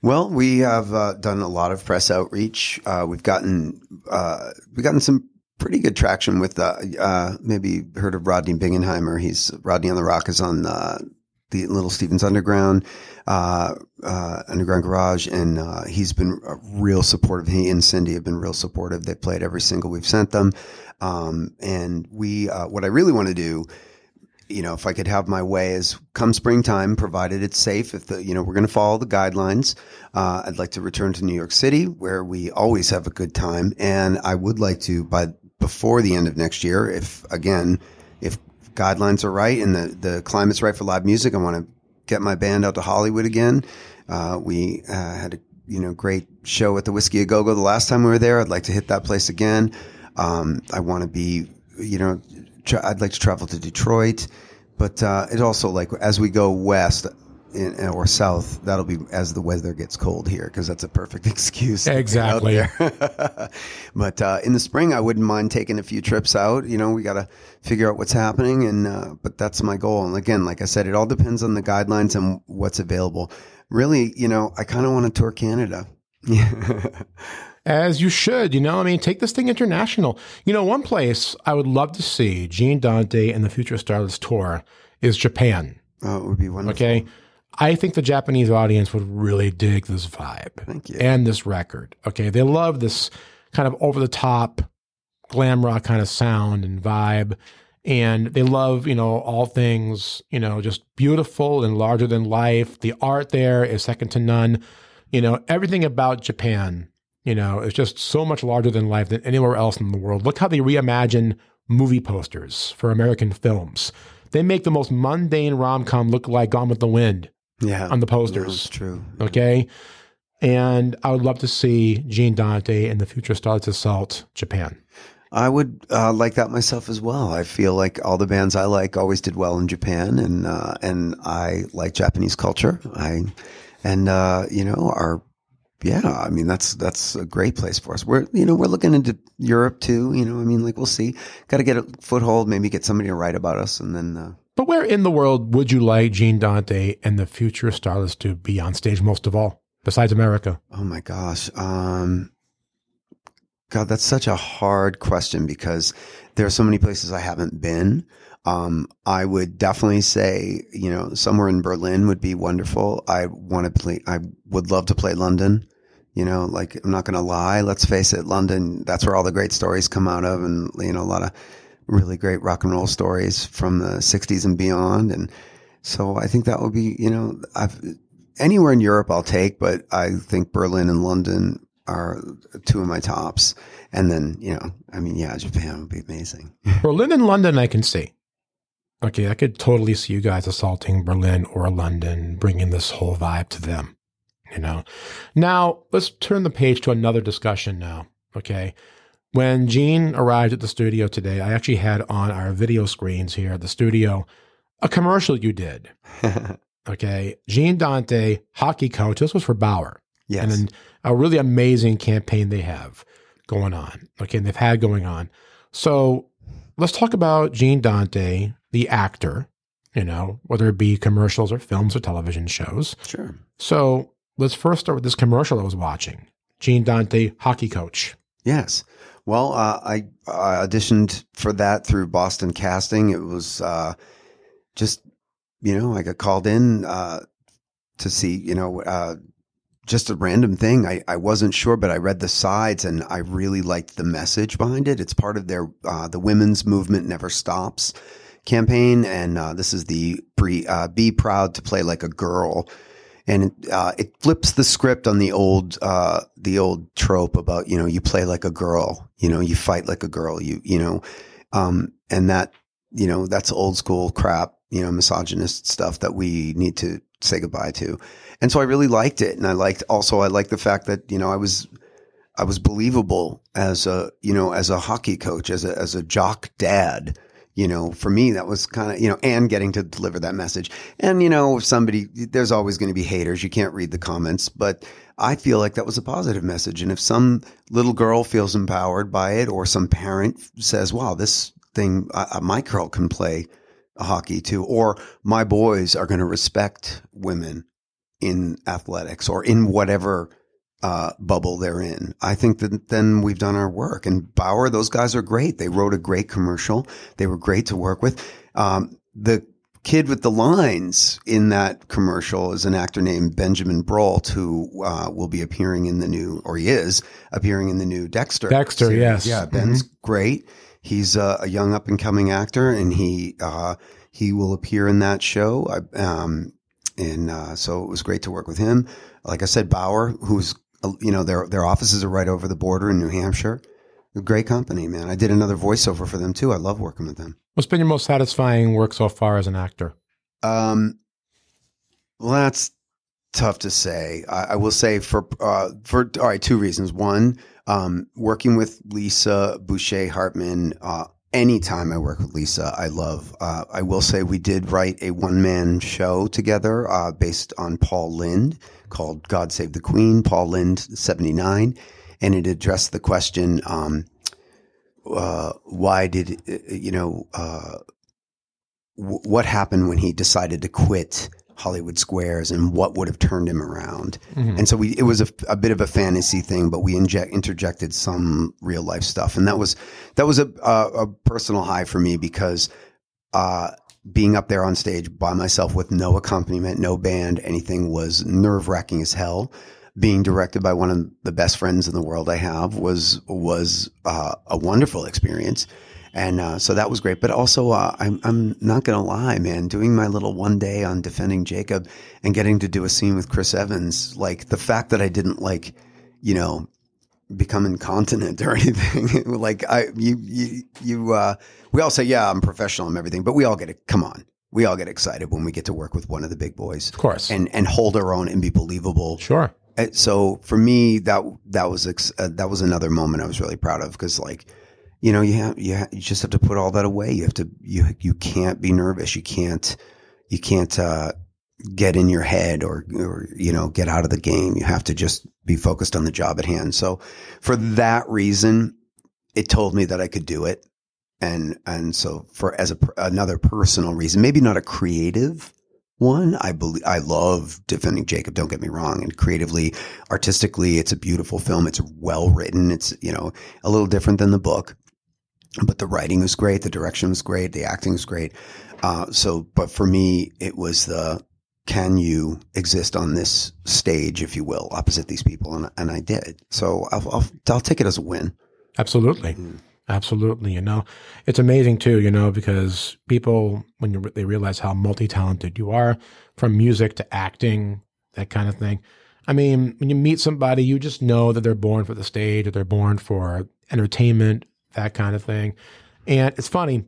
Well, we have uh, done a lot of press outreach. Uh, we've gotten uh, we've gotten some pretty good traction with uh, uh, maybe heard of Rodney Bingenheimer. He's Rodney on the Roq is on uh, the Little Steven's Underground uh, uh, Underground Garage, and uh, he's been real supportive. He and Cindy have been real supportive. They played every single we've sent them, um, and we. Uh, what I really want to do you know, if I could have my way is come springtime, provided it's safe, if the, you know, we're going to follow the guidelines, uh, I'd like to return to New York City where we always have a good time. And I would like to, by before the end of next year, if again, guidelines are right and the, the climate's right for live music, I want to get my band out to Hollywood again. Uh, we uh, had a you know great show at the Whisky a Go Go the last time we were there. I'd like to hit that place again. Um, I want to be, you know, tra- I'd like to travel to Detroit, but uh, it also like as we go west. In, or south, that'll be as the weather gets cold here because that's a perfect excuse. to get out Exactly. but uh, in the spring, I wouldn't mind taking a few trips out. You know, we got to figure out what's happening, and uh, but that's my goal. And again, like I said, it all depends on the guidelines and what's available. Really, you know, I kind of want to tour Canada. As you should, you know, I mean, take this thing international. You know, one place I would love to see Gene Dante and the Future Stardust tour is Japan. oh, it would be wonderful. Okay. I think the Japanese audience would really dig this vibe and this record. Okay. They love this kind of over the top glam rock kind of sound and vibe. And they love, you know, all things, you know, just beautiful and larger than life. The art there is second to none. You know, everything about Japan, you know, is just so much larger than life than anywhere else in the world. Look how they reimagine movie posters for American films. They make the most mundane rom com look like Gone with the Wind Yeah, on the posters. it's true. Okay. And I would love to see Gene Dante and the Future Stardust Assault Japan. I would uh, like that myself as well. I feel like all the bands I like always did well in Japan, and uh, and I like Japanese culture. I and uh, you know our yeah, I mean that's that's a great place for us. We're you know we're looking into Europe too. You know, I mean like we'll see. Got to get a foothold, maybe get somebody to write about us, and then uh, But where in the world would you like Gene Dante and the Future Stardust to be on stage most of all, besides America? Oh my gosh. Um, God, that's such a hard question because there are so many places I haven't been. Um, I would definitely say, you know, somewhere in Berlin would be wonderful. I want to play, I would love to play London. You know, like, I'm not going to lie. Let's face it, London, that's where all the great stories come out of and, you know, a lot of really great rock and roll stories from the 60s and beyond. And so I think that would be, you know, I've, anywhere in Europe I'll take, but I think Berlin and London are two of my tops. And then, you know, I mean, yeah, Japan would be amazing. Berlin and London, I can see. Okay, I could totally see you guys assaulting Berlin or London, bringing this whole vibe to them. You know, now let's turn the page to another discussion now. Okay, when Gene arrived at the studio today, I actually had on our video screens here at the studio a commercial you did. Okay, Gene Dante, hockey coach. This was for Bauer yes. and then a really amazing campaign they have going on. Okay, and they've had going on. So let's talk about Gene Dante, the actor, you know, whether it be commercials or films or television shows. sure. So let's first start with this commercial I was watching. Gene Dante, hockey coach. Yes. Well, uh, I, auditioned for that through Boston Casting. It was uh, just, you know, I got called in uh, to see, you know, uh, just a random thing. I, I wasn't sure, but I read the sides and I really liked the message behind it. It's part of their uh, the Women's Movement Never Stops campaign, and this is the pre, "Be Proud to Play Like a Girl." And uh, it flips the script on the old uh, the old trope about you know you play like a girl, you know you fight like a girl, you you know, um, and that you know that's old school crap, you know misogynist stuff that we need to say goodbye to, and so I really liked it, and I liked also I liked the fact that you know I was I was believable as a you know as a hockey coach as a as a jock dad you know, for me, that was kind of, you know, and getting to deliver that message. And, you know, if somebody, there's always going to be haters. You can't read the comments, but I feel like that was a positive message. And if some little girl feels empowered by it or some parent says, wow, this thing, uh, my girl can play hockey too, or my boys are going to respect women in athletics or in whatever uh, bubble they're in. I think that then we've done our work. And Bauer, those guys are great. They wrote a great commercial. They were great to work with. Um, the kid with the lines in that commercial is an actor named Benjamin Brault, who uh, will be appearing in the new, or he is appearing in the new Dexter. Dexter, series. yes. Yeah, Ben's great. He's a, a young up and coming actor, and he uh, he will appear in that show. I, um, and uh, so it was great to work with him. Like I said, Bauer, who's you know their their offices are right over the border in New Hampshire. A great company, man. I did another voiceover for them too. I love working with them. What's been your most satisfying work so far as an actor? Um, well, that's tough to say. I, I will say for uh, for all right, two reasons. One, um, working with Lisa Boucher Hartman. Uh, anytime I work with Lisa, I love. Uh, I will say we did write a one man show together uh, based on Paul Lynde called "God Save the Queen." Paul Lynde, seventy nine, and it addressed the question. Um, uh, why did uh, you know uh, w- what happened when he decided to quit Hollywood Squares and what would have turned him around? And so we it was a, a bit of a fantasy thing, but we inject interjected some real life stuff, and that was that was a a, a personal high for me because uh, being up there on stage by myself with no accompaniment, no band, anything was nerve wracking as hell being directed by one of the best friends in the world I have was was uh, a wonderful experience, and uh, so that was great. But also, uh, I'm I'm not gonna lie, man. Doing my little one day on defending Jacob and getting to do a scene with Chris Evans, like the fact that I didn't like, you know, become incontinent or anything. like I, you, you, you. Uh, we all say, yeah, I'm professional, I'm everything, but we all get it. Come on. We all get excited when we get to work with one of the big boys, Of course. and and hold our own and be believable. sure. Uh, so for me that that was ex- uh, that was another moment I was really proud of because like you know you have you, ha- you just have to put all that away you have to you you can't be nervous you can't you can't uh, get in your head or or you know get out of the game. You have to just be focused on the job at hand. So for that reason it told me that I could do it. And and so for as a another personal reason maybe not a creative one. I believe i love defending jacob don't get me wrong. And creatively artistically it's a beautiful film. It's well written. It's you know a little different than the book but the writing was great. The direction was great. The acting was great. Uh, so but for me it was the can you exist on this stage if you will opposite these people and, and i did so I'll, I'll, I'll take it as a win Absolutely. Mm. Absolutely. You know, it's amazing too, you know, because people, when you, they realize how multi talented you are from music to acting, that kind of thing. I mean, when you meet somebody, you just know that they're born for the stage or they're born for entertainment, that kind of thing. And it's funny,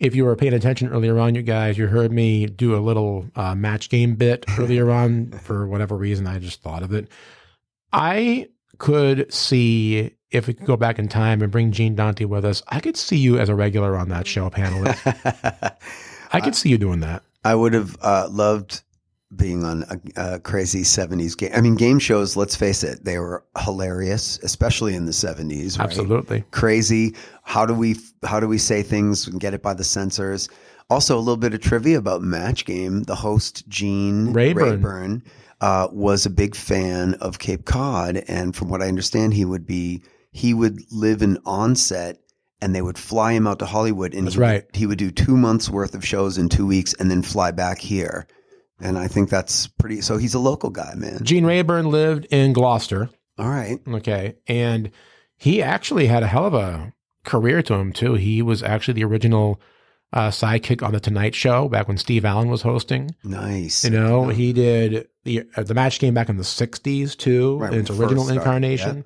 if you were paying attention earlier on, you guys, you heard me do a little uh, match game bit earlier on for whatever reason. I just thought of it. I could see if we could go back in time and bring Gene Dante with us. I could see you as a regular on that show panelist. I could see you doing that. I would have uh, loved being on a, a crazy 70s game. I mean, game shows, let's face it, they were hilarious, especially in the 70s. Right? Absolutely. Crazy. How do we how do we say things and get it by the censors? Also, a little bit of trivia about Match Game. The host, Gene Rayburn. Rayburn uh, was a big fan of Cape Cod. And from what I understand, he would be, he would live in onset and they would fly him out to Hollywood. And That's he right. he would do two months worth of shows in two weeks and then fly back here. And I think that's pretty, so he's a local guy, man. Gene Rayburn lived in Gloucester. All right. Okay. And he actually had a hell of a career to him, too. He was actually the original uh, sidekick on The Tonight Show back when Steve Allen was hosting. Nice. You know, he did the uh, the Match Game back in the '60s too, Right, in its original started, incarnation.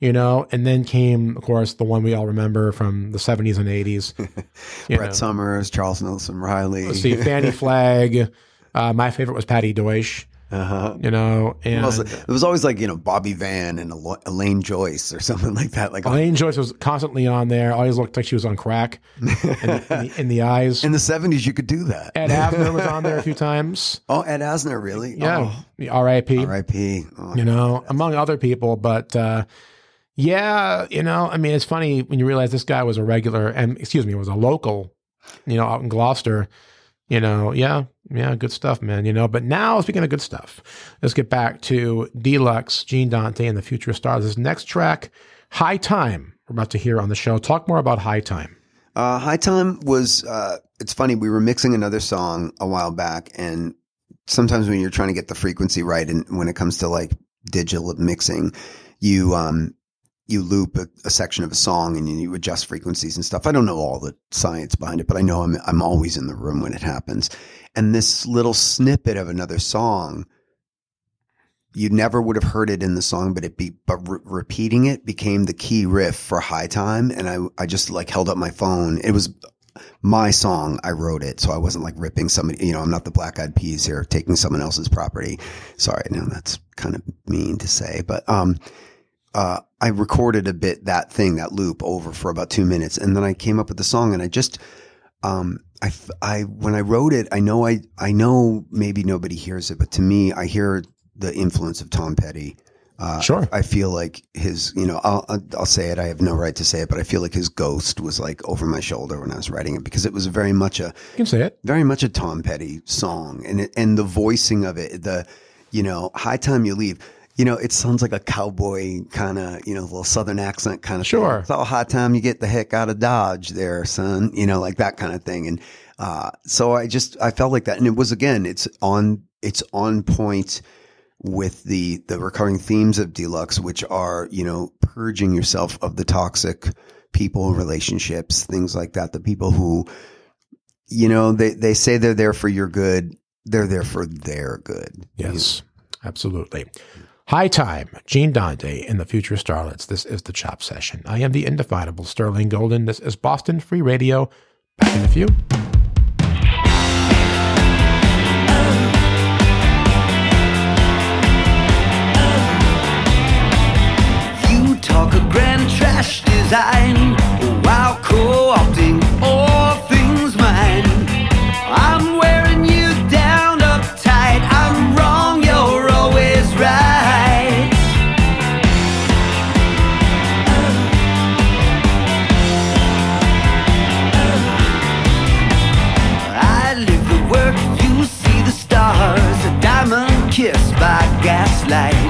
You know, and then came, of course, the one we all remember from the '70s and '80s. you Brett know. Somers, Charles Nelson Reilly. Let's see, Fannie Flagg. Uh, my favorite was Patti Deutsch. Uh-huh. You know, and Also, it was always like, you know, Bobby Van and Elaine Joyce or something like that. Like Elaine Joyce was constantly on there. Always looked like she was on crack in the, in the, in the eyes. in the 70s, you could do that. Ed Asner was on there a few times. oh, Ed Asner, really? Yeah, the R.I.P. Oh, R.I.P. Oh, you know, among other people. But uh, yeah, you know, I mean, it's funny when you realize this guy was a regular, and excuse me, was a local, you know, out in Gloucester. You know, yeah, yeah, good stuff, man. You know, but now speaking of good stuff, let's get back to Deluxe, Gene Dante, and the Future Stars. This next track, High Time, we're about to hear on the show. Talk more about High Time. Uh, High Time was, uh, it's funny, we were mixing another song a while back, and sometimes when you're trying to get the frequency right, and when it comes to like digital mixing, you, um, you loop a, a section of a song and you adjust frequencies and stuff. I don't know all the science behind it, but I know I'm, I'm always in the room when it happens. And this little snippet of another song, you never would have heard it in the song, but it be, but re- repeating it became the key riff for high time. And I, I just like held up my phone. It was my song. I wrote it, so I wasn't like ripping somebody. You know, I'm not the Black Eyed Peas here, taking someone else's property. Sorry, no, that's kind of mean to say, but um, uh, I recorded a bit that thing, that loop over for about two minutes. And then I came up with the song and I just, um, I, I, when I wrote it, I know I, I know maybe nobody hears it, but to me, I hear the influence of Tom Petty. Uh, Sure. I feel like his, you know, I'll, I'll- I'll say it. I have no right to say it, but I feel like his ghost was like over my shoulder when I was writing it because it was very much a, You can say it. very much a Tom Petty song, and it, and the voicing of it, the you know, high time you leave. You know, it sounds like a cowboy kind of, you know, little southern accent kind of Sure. Thing. It's all high time you get the heck out of Dodge there, son. You know, like that kind of thing. And uh, so I just I felt like that, and it was again, it's on it's on point with the the recurring themes of deluxe, which are you know purging yourself of the toxic people, relationships, things like that. The people who you know, they, they say they're there for your good. They're there for their good. Yes, absolutely. High time, Gene Dante and the Future Starlets. This is the Chop Session. I am the indefinable Sterling Golden. This is Boston Free Radio. Back in a few. You talk a grand trash design while co-opting 来。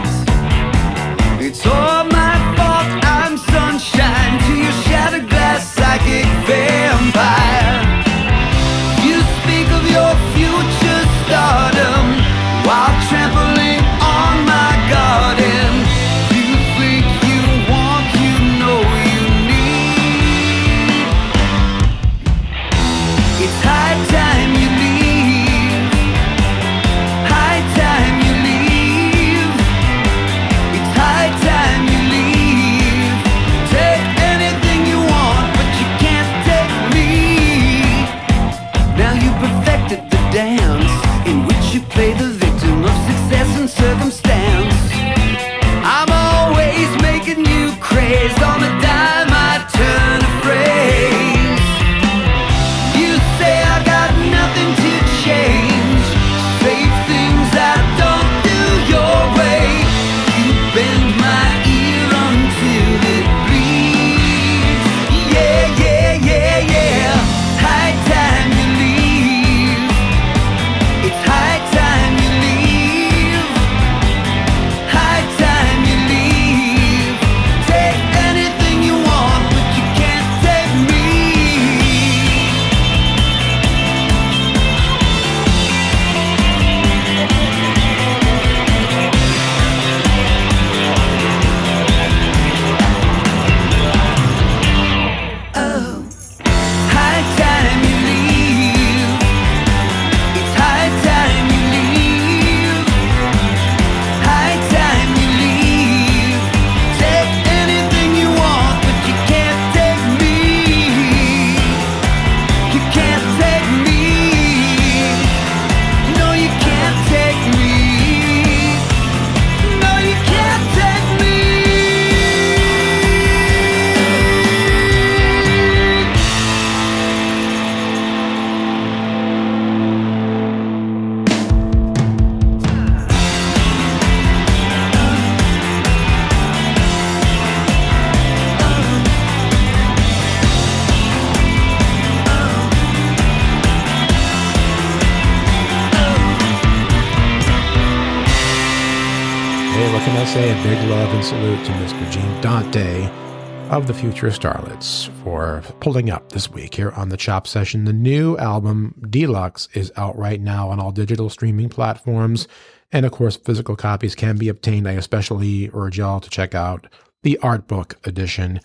Of the Future Starlets for pulling up this week here on the Chop Session. The new album, Deluxe, is out right now on all digital streaming platforms. And of course, physical copies can be obtained. I especially urge y'all to check out the art book edition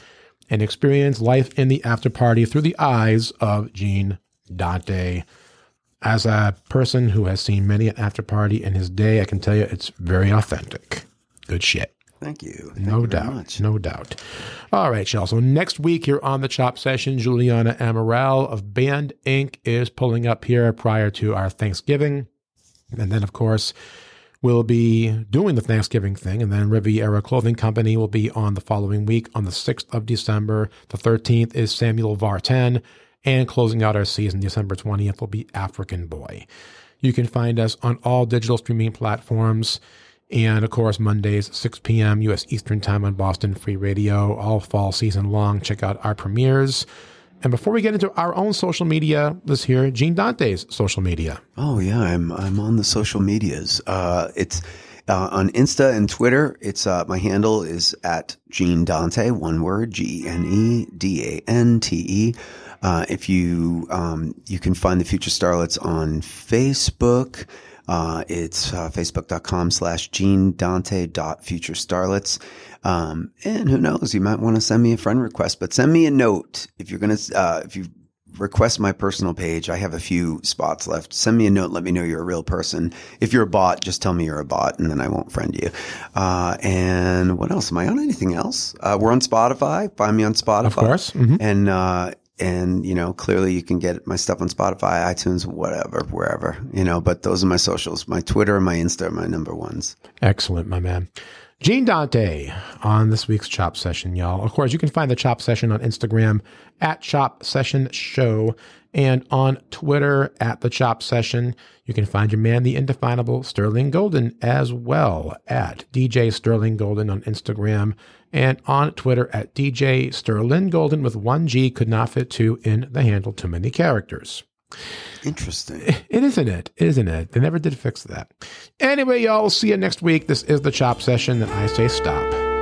and experience life in the after party through the eyes of Gene Dante. As a person who has seen many an after party in his day, I can tell you it's very authentic. Good shit. Thank you. Thank no you doubt. No doubt. All right, y'all. So next week here on the Chop Session, Juliana Amaral of Band Inc. is pulling up here prior to our Thanksgiving. And then, of course, we'll be doing the Thanksgiving thing. And then Riviera Clothing Company will be on the following week on the 6th of December. The 13th is Samuel Vartan. And closing out our season, December 20th, will be African Boy. You can find us on all digital streaming platforms. And of course, Mondays, 6 p.m. U.S. Eastern Time on Boston Free Radio, all fall season long. Check out our premieres. And before we get into our own social media, let's hear Gene Dante's social media. Oh yeah, I'm I'm on the social medias. Uh, it's uh, on Insta and Twitter. It's uh, my handle is at Gene Dante, one word, G E N E D A N T E. Uh, if you um, you can find the Future Starlets on Facebook. Uh, it's uh, facebook.com slash Gene Dante dot Future Starlets. Um, and who knows, you might want to send me a friend request, but send me a note if you're going to, uh, if you request my personal page. I have a few spots left. Send me a note. Let me know you're a real person. If you're a bot, just tell me you're a bot and then I won't friend you. Uh, and what else? Am I on anything else? Uh, we're on Spotify. Find me on Spotify. Of course. Mhm. And, uh, and you know, clearly you can get my stuff on Spotify, iTunes, whatever, wherever, you know, but those are my socials. My Twitter and my Insta are my number ones. Excellent, my man. Gene Dante on this week's Chop Session, y'all. Of course, you can find the Chop Session on Instagram at Chop Session Show and on Twitter at the Chop Session. You can find your man, the indefinable Sterling Golden, as well at DJ Sterling Golden on Instagram and on Twitter at DJ Sterling Golden with one G could not fit two in the handle. Too many characters. Interesting. It isn't it, isn't it? They never did fix that. Anyway, y'all, we'll see you next week. This is the Chop Session, and I say stop.